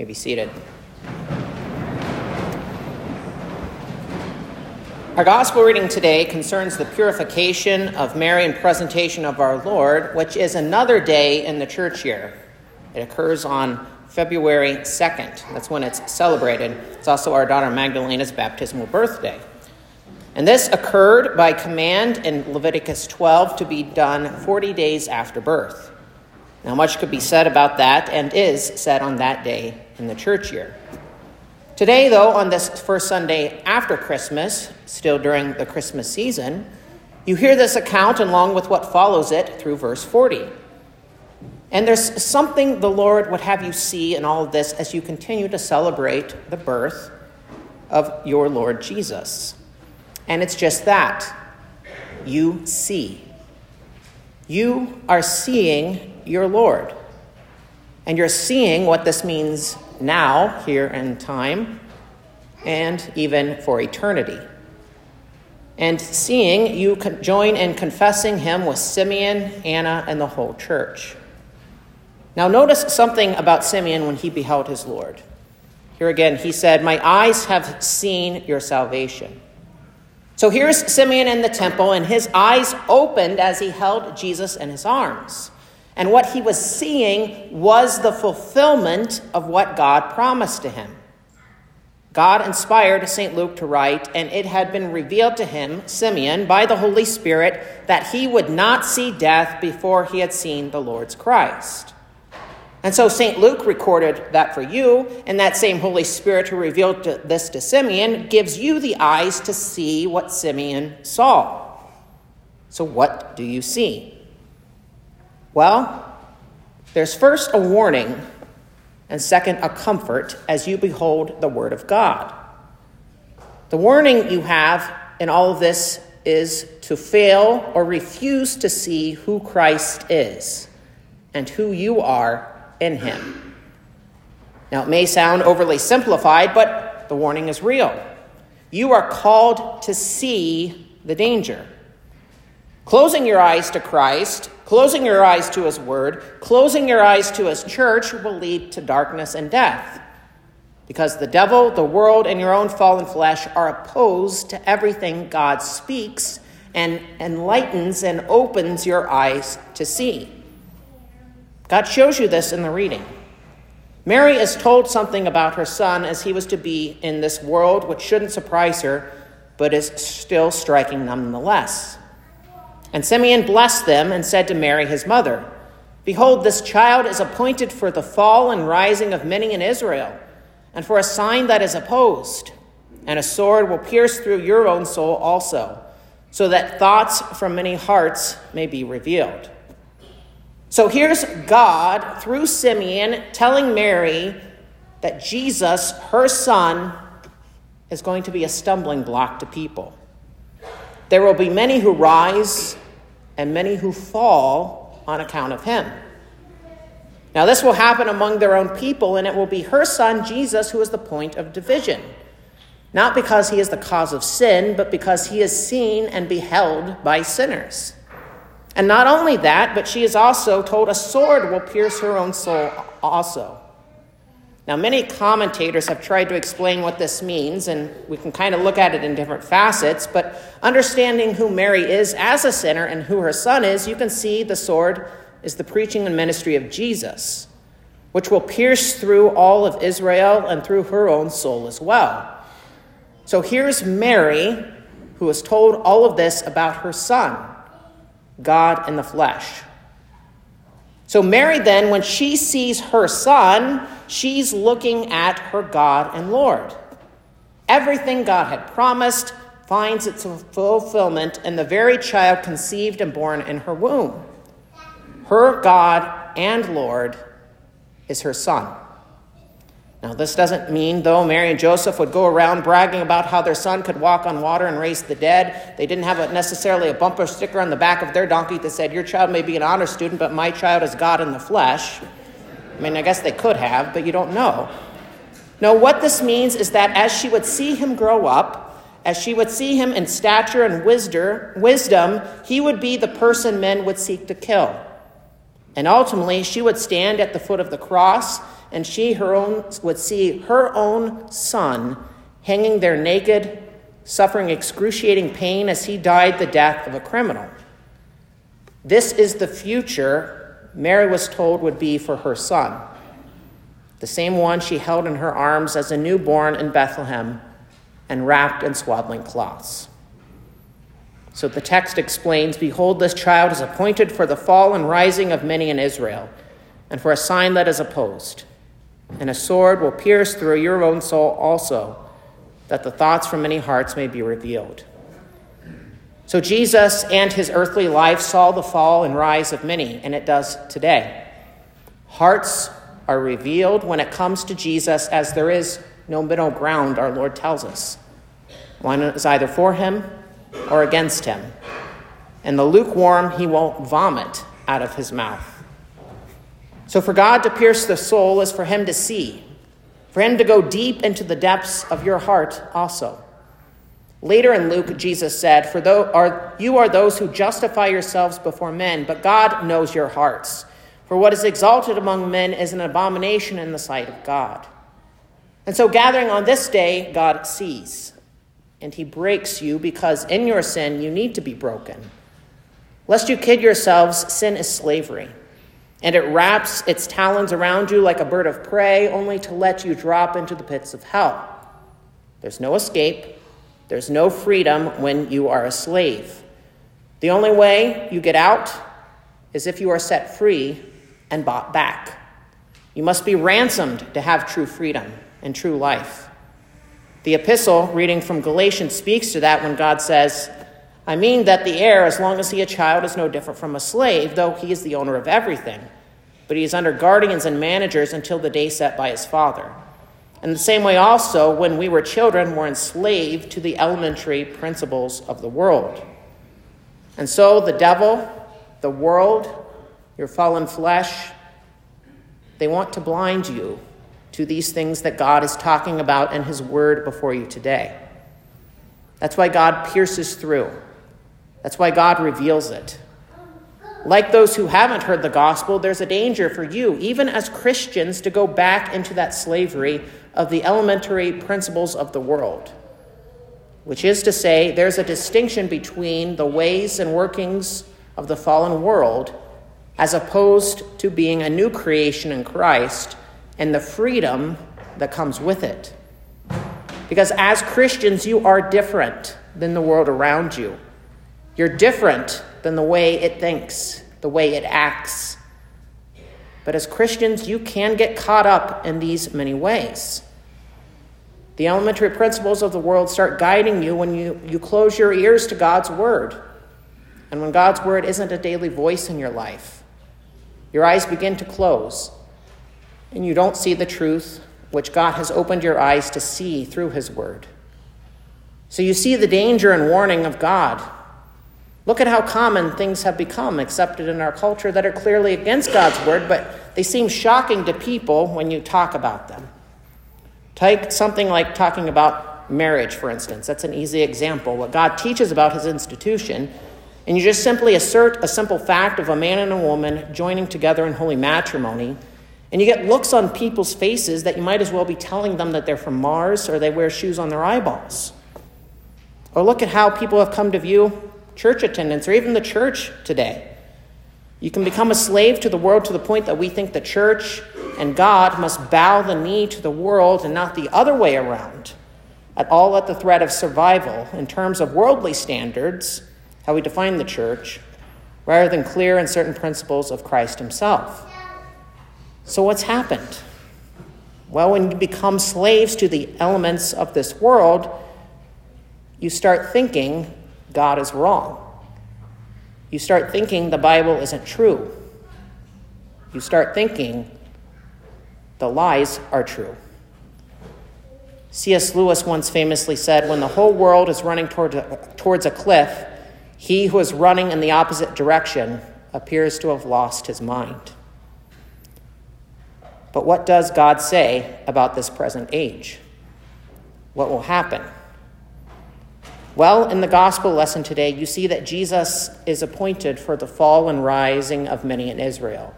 May be seated. Our gospel reading today concerns the purification of Mary and presentation of our Lord, which is another day in the church year. It occurs on February 2nd. That's when it's celebrated. It's also our daughter Magdalena's baptismal birthday. And this occurred by command in Leviticus 12 to be done 40 days after birth. Now, much could be said about that and is said on that day in the church year. Today, though, on this first Sunday after Christmas, still during the Christmas season, you hear this account along with what follows it through verse 40. And there's something the Lord would have you see in all of this as you continue to celebrate the birth of your Lord Jesus. And it's just that you see. You are seeing your Lord. And you're seeing what this means now, here in time, and even for eternity. And seeing, you join in confessing him with Simeon, Anna, and the whole church. Now, notice something about Simeon when he beheld his Lord. Here again, he said, My eyes have seen your salvation. So here's Simeon in the temple, and his eyes opened as he held Jesus in his arms. And what he was seeing was the fulfillment of what God promised to him. God inspired St. Luke to write, and it had been revealed to him, Simeon, by the Holy Spirit, that he would not see death before he had seen the Lord's Christ. And so St. Luke recorded that for you, and that same Holy Spirit who revealed this to Simeon gives you the eyes to see what Simeon saw. So, what do you see? Well, there's first a warning, and second, a comfort as you behold the Word of God. The warning you have in all of this is to fail or refuse to see who Christ is and who you are in Him. Now, it may sound overly simplified, but the warning is real. You are called to see the danger. Closing your eyes to Christ Closing your eyes to His Word, closing your eyes to His church will lead to darkness and death. Because the devil, the world, and your own fallen flesh are opposed to everything God speaks and enlightens and opens your eyes to see. God shows you this in the reading. Mary is told something about her son as he was to be in this world, which shouldn't surprise her, but is still striking nonetheless. And Simeon blessed them and said to Mary, his mother, Behold, this child is appointed for the fall and rising of many in Israel, and for a sign that is opposed. And a sword will pierce through your own soul also, so that thoughts from many hearts may be revealed. So here's God, through Simeon, telling Mary that Jesus, her son, is going to be a stumbling block to people. There will be many who rise and many who fall on account of him. Now, this will happen among their own people, and it will be her son, Jesus, who is the point of division. Not because he is the cause of sin, but because he is seen and beheld by sinners. And not only that, but she is also told a sword will pierce her own soul also. Now, many commentators have tried to explain what this means, and we can kind of look at it in different facets, but understanding who Mary is as a sinner and who her son is, you can see the sword is the preaching and ministry of Jesus, which will pierce through all of Israel and through her own soul as well. So here's Mary, who is told all of this about her son, God in the flesh. So, Mary, then, when she sees her son, she's looking at her God and Lord. Everything God had promised finds its fulfillment in the very child conceived and born in her womb. Her God and Lord is her son. Now, this doesn't mean, though, Mary and Joseph would go around bragging about how their son could walk on water and raise the dead. They didn't have a, necessarily a bumper sticker on the back of their donkey that said, Your child may be an honor student, but my child is God in the flesh. I mean, I guess they could have, but you don't know. No, what this means is that as she would see him grow up, as she would see him in stature and wisdom, he would be the person men would seek to kill. And ultimately, she would stand at the foot of the cross, and she her own, would see her own son hanging there naked, suffering excruciating pain as he died the death of a criminal. This is the future Mary was told would be for her son, the same one she held in her arms as a newborn in Bethlehem and wrapped in swaddling cloths. So the text explains Behold, this child is appointed for the fall and rising of many in Israel, and for a sign that is opposed. And a sword will pierce through your own soul also, that the thoughts from many hearts may be revealed. So Jesus and his earthly life saw the fall and rise of many, and it does today. Hearts are revealed when it comes to Jesus, as there is no middle ground, our Lord tells us. One is either for him or against him. And the lukewarm he won't vomit out of his mouth. So for God to pierce the soul is for him to see, for him to go deep into the depths of your heart also. Later in Luke, Jesus said, For though are, you are those who justify yourselves before men, but God knows your hearts. For what is exalted among men is an abomination in the sight of God. And so, gathering on this day, God sees and he breaks you because in your sin you need to be broken. Lest you kid yourselves, sin is slavery, and it wraps its talons around you like a bird of prey, only to let you drop into the pits of hell. There's no escape, there's no freedom when you are a slave. The only way you get out is if you are set free and bought back. You must be ransomed to have true freedom and true life. The epistle reading from Galatians speaks to that when God says, I mean that the heir, as long as he a child, is no different from a slave, though he is the owner of everything. But he is under guardians and managers until the day set by his father. In the same way, also, when we were children, were enslaved to the elementary principles of the world. And so the devil, the world, your fallen flesh, they want to blind you to these things that God is talking about in His Word before you today. That's why God pierces through. That's why God reveals it. Like those who haven't heard the gospel, there's a danger for you, even as Christians, to go back into that slavery of the elementary principles of the world. Which is to say, there's a distinction between the ways and workings of the fallen world as opposed to being a new creation in Christ and the freedom that comes with it. Because as Christians, you are different than the world around you. You're different than the way it thinks, the way it acts. But as Christians, you can get caught up in these many ways. The elementary principles of the world start guiding you when you, you close your ears to God's word. And when God's word isn't a daily voice in your life, your eyes begin to close and you don't see the truth which God has opened your eyes to see through His Word. So you see the danger and warning of God. Look at how common things have become accepted in our culture that are clearly against God's Word, but they seem shocking to people when you talk about them. Take something like talking about marriage, for instance. That's an easy example. What God teaches about His institution and you just simply assert a simple fact of a man and a woman joining together in holy matrimony, and you get looks on people's faces that you might as well be telling them that they're from Mars or they wear shoes on their eyeballs. Or look at how people have come to view church attendance or even the church today. You can become a slave to the world to the point that we think the church and God must bow the knee to the world and not the other way around, at all at the threat of survival in terms of worldly standards, how we define the church, rather than clear and certain principles of Christ Himself. So, what's happened? Well, when you become slaves to the elements of this world, you start thinking God is wrong. You start thinking the Bible isn't true. You start thinking the lies are true. C.S. Lewis once famously said, When the whole world is running toward a, towards a cliff, he who is running in the opposite direction appears to have lost his mind. But what does God say about this present age? What will happen? Well, in the gospel lesson today, you see that Jesus is appointed for the fall and rising of many in Israel.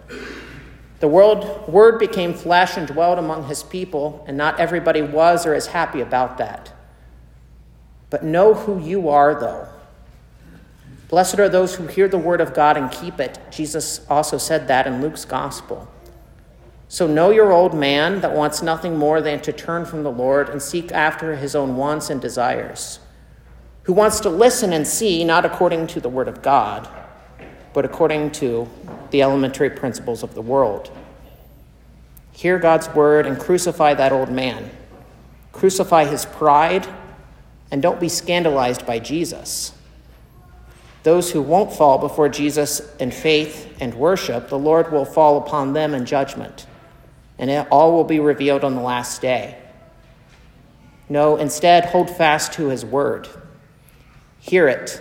The world, word became flesh and dwelt among his people, and not everybody was or is happy about that. But know who you are, though. Blessed are those who hear the word of God and keep it. Jesus also said that in Luke's gospel. So know your old man that wants nothing more than to turn from the Lord and seek after his own wants and desires who wants to listen and see not according to the Word of God, but according to the elementary principles of the world. Hear God's Word and crucify that old man. Crucify his pride, and don't be scandalized by Jesus. Those who won't fall before Jesus in faith and worship, the Lord will fall upon them in judgment, and it all will be revealed on the last day. No, instead, hold fast to his word Hear it,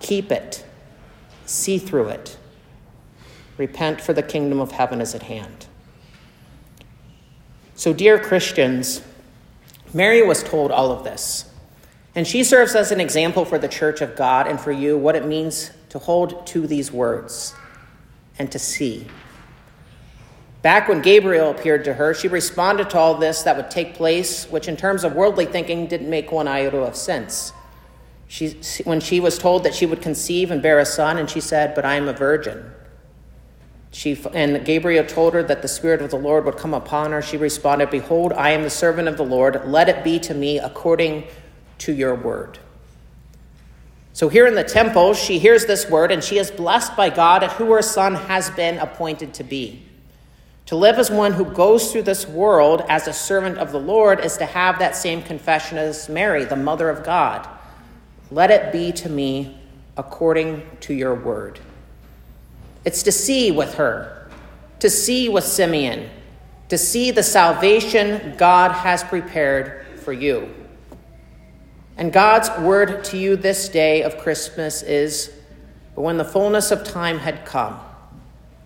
keep it, see through it. Repent, for the kingdom of heaven is at hand. So, dear Christians, Mary was told all of this. And she serves as an example for the church of God and for you what it means to hold to these words and to see. Back when Gabriel appeared to her, she responded to all this that would take place, which in terms of worldly thinking didn't make one iota of sense. She, when she was told that she would conceive and bear a son, and she said, But I am a virgin. She, and Gabriel told her that the Spirit of the Lord would come upon her. She responded, Behold, I am the servant of the Lord. Let it be to me according to your word. So here in the temple, she hears this word, and she is blessed by God at who her son has been appointed to be. To live as one who goes through this world as a servant of the Lord is to have that same confession as Mary, the mother of God. Let it be to me according to your word. It's to see with her, to see with Simeon, to see the salvation God has prepared for you. And God's word to you this day of Christmas is But when the fullness of time had come,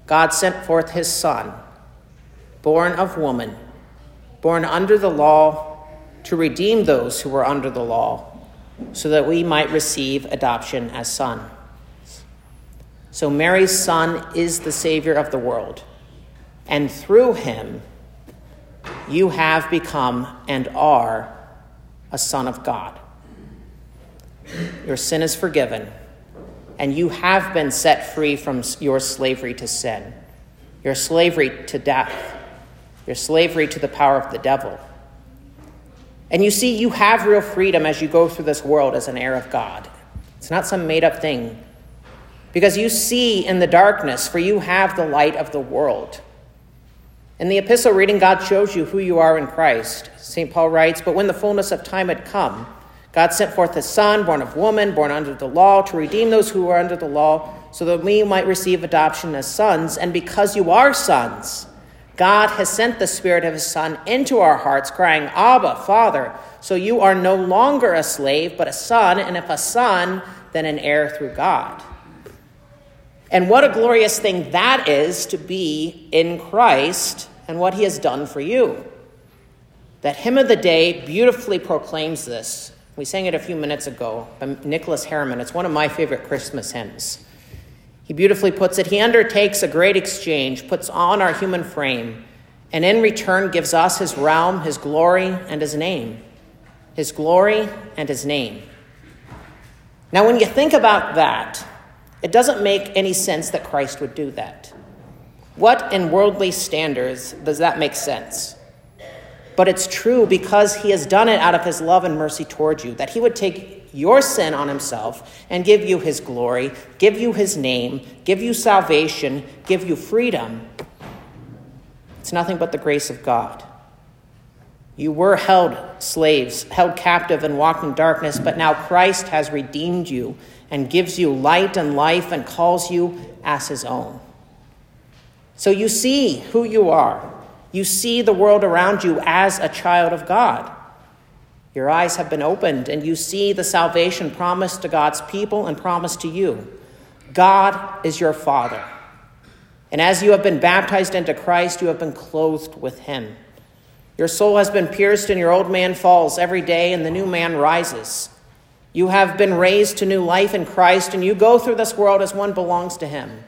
God sent forth his Son, born of woman, born under the law, to redeem those who were under the law so that we might receive adoption as sons. So Mary's son is the Savior of the world, and through him, you have become and are a son of God. Your sin is forgiven, and you have been set free from your slavery to sin, your slavery to death, your slavery to the power of the devil. And you see, you have real freedom as you go through this world as an heir of God. It's not some made up thing. Because you see in the darkness, for you have the light of the world. In the epistle reading, God shows you who you are in Christ. St. Paul writes, But when the fullness of time had come, God sent forth his Son, born of woman, born under the law, to redeem those who were under the law, so that we might receive adoption as sons. And because you are sons, God has sent the Spirit of His Son into our hearts, crying, Abba, Father. So you are no longer a slave, but a son, and if a son, then an heir through God. And what a glorious thing that is to be in Christ and what He has done for you. That hymn of the day beautifully proclaims this. We sang it a few minutes ago by Nicholas Herman. It's one of my favorite Christmas hymns. He beautifully puts it He undertakes a great exchange, puts on our human frame, and in return gives us His realm, His glory, and His name. His glory and His name. Now, when you think about that, it doesn't make any sense that Christ would do that. What in worldly standards does that make sense? But it's true because he has done it out of his love and mercy towards you, that he would take your sin on himself and give you his glory, give you his name, give you salvation, give you freedom. It's nothing but the grace of God. You were held slaves, held captive, and walked in darkness, but now Christ has redeemed you and gives you light and life and calls you as his own. So you see who you are. You see the world around you as a child of God. Your eyes have been opened, and you see the salvation promised to God's people and promised to you. God is your Father. And as you have been baptized into Christ, you have been clothed with him. Your soul has been pierced, and your old man falls every day, and the new man rises. You have been raised to new life in Christ, and you go through this world as one belongs to him,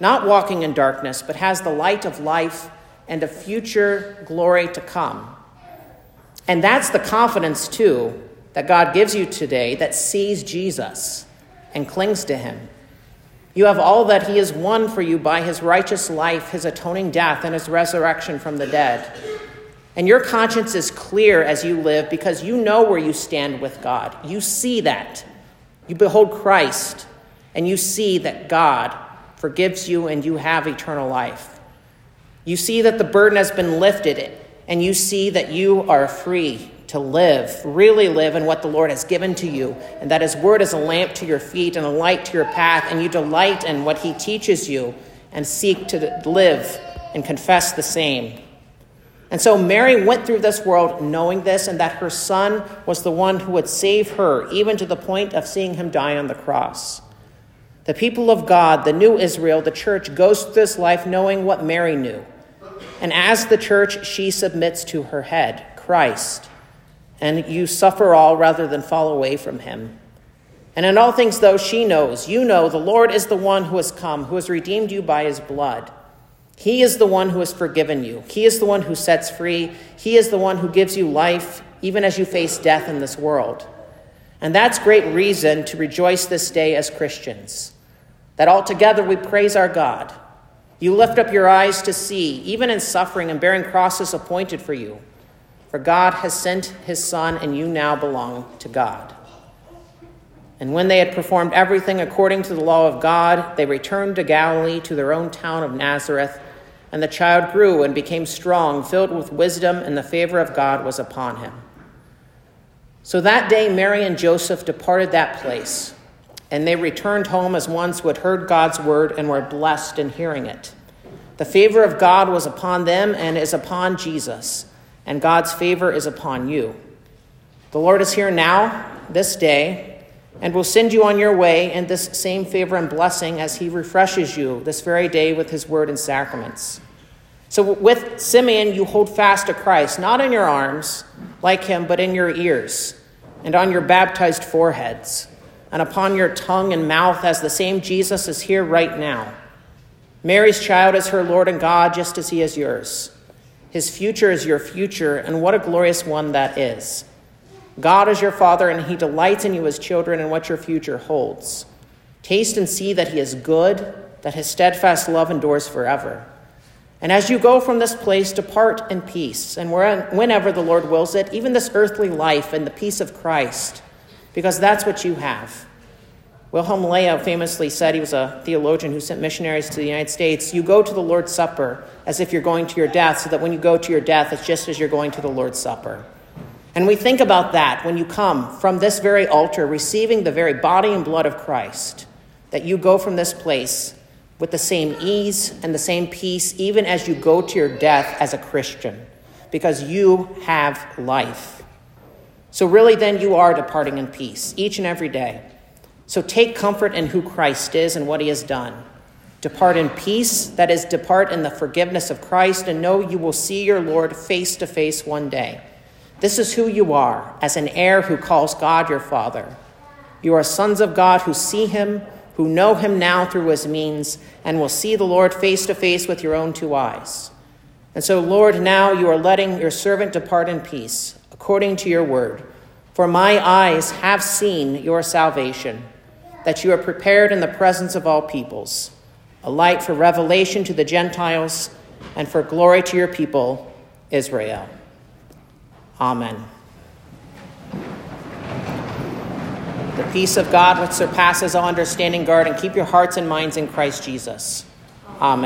not walking in darkness, but has the light of life and a future glory to come. And that's the confidence, too, that God gives you today that sees Jesus and clings to him. You have all that he has won for you by his righteous life, his atoning death, and his resurrection from the dead. And your conscience is clear as you live because you know where you stand with God. You see that. You behold Christ, and you see that God forgives you and you have eternal life. You see that the burden has been lifted and you see that you are free to live, really live in what the Lord has given to you, and that His Word is a lamp to your feet and a light to your path, and you delight in what He teaches you and seek to live and confess the same. And so Mary went through this world knowing this, and that her son was the one who would save her, even to the point of seeing him die on the cross. The people of God, the new Israel, the church, goes through this life knowing what Mary knew and as the church, she submits to her head, Christ. And you suffer all rather than fall away from him. And in all things, though, she knows, you know, the Lord is the one who has come, who has redeemed you by his blood. He is the one who has forgiven you. He is the one who sets free. He is the one who gives you life, even as you face death in this world. And that's great reason to rejoice this day as Christians. That altogether we praise our God you lift up your eyes to see, even in suffering and bearing crosses appointed for you. For God has sent his Son, and you now belong to God. And when they had performed everything according to the law of God, they returned to Galilee to their own town of Nazareth. And the child grew and became strong, filled with wisdom, and the favor of God was upon him. So that day, Mary and Joseph departed that place and they returned home as ones who had heard God's word and were blessed in hearing it. The favor of God was upon them and is upon Jesus, and God's favor is upon you. The Lord is here now, this day, and will send you on your way in this same favor and blessing as he refreshes you this very day with his word and sacraments. So, with Simeon, you hold fast to Christ, not in your arms like him, but in your ears and on your baptized foreheads and upon your tongue and mouth as the same Jesus is here right now. Mary's child is her Lord and God, just as he is yours. His future is your future, and what a glorious one that is. God is your Father, and he delights in you as children and what your future holds. Taste and see that he is good, that his steadfast love endures forever. And as you go from this place, depart in peace, and whenever the Lord wills it, even this earthly life and the peace of Christ because that's what you have. Wilhelm Löhe famously said, he was a theologian who sent missionaries to the United States, you go to the Lord's Supper as if you're going to your death, so that when you go to your death, it's just as you're going to the Lord's Supper. And we think about that when you come from this very altar, receiving the very body and blood of Christ, that you go from this place with the same ease and the same peace, even as you go to your death as a Christian, because you have life. So, really, then, you are departing in peace each and every day. So, take comfort in who Christ is and what he has done. Depart in peace, that is, depart in the forgiveness of Christ, and know you will see your Lord face to face one day. This is who you are, as an heir who calls God your Father. You are sons of God who see him, who know him now through his means, and will see the Lord face to face with your own two eyes. And so, Lord, now you are letting your servant depart in peace according to your word. For my eyes have seen your salvation, that you are prepared in the presence of all peoples, a light for revelation to the Gentiles and for glory to your people, Israel. Amen. The peace of God, which surpasses all understanding, guard and keep your hearts and minds in Christ Jesus. Amen.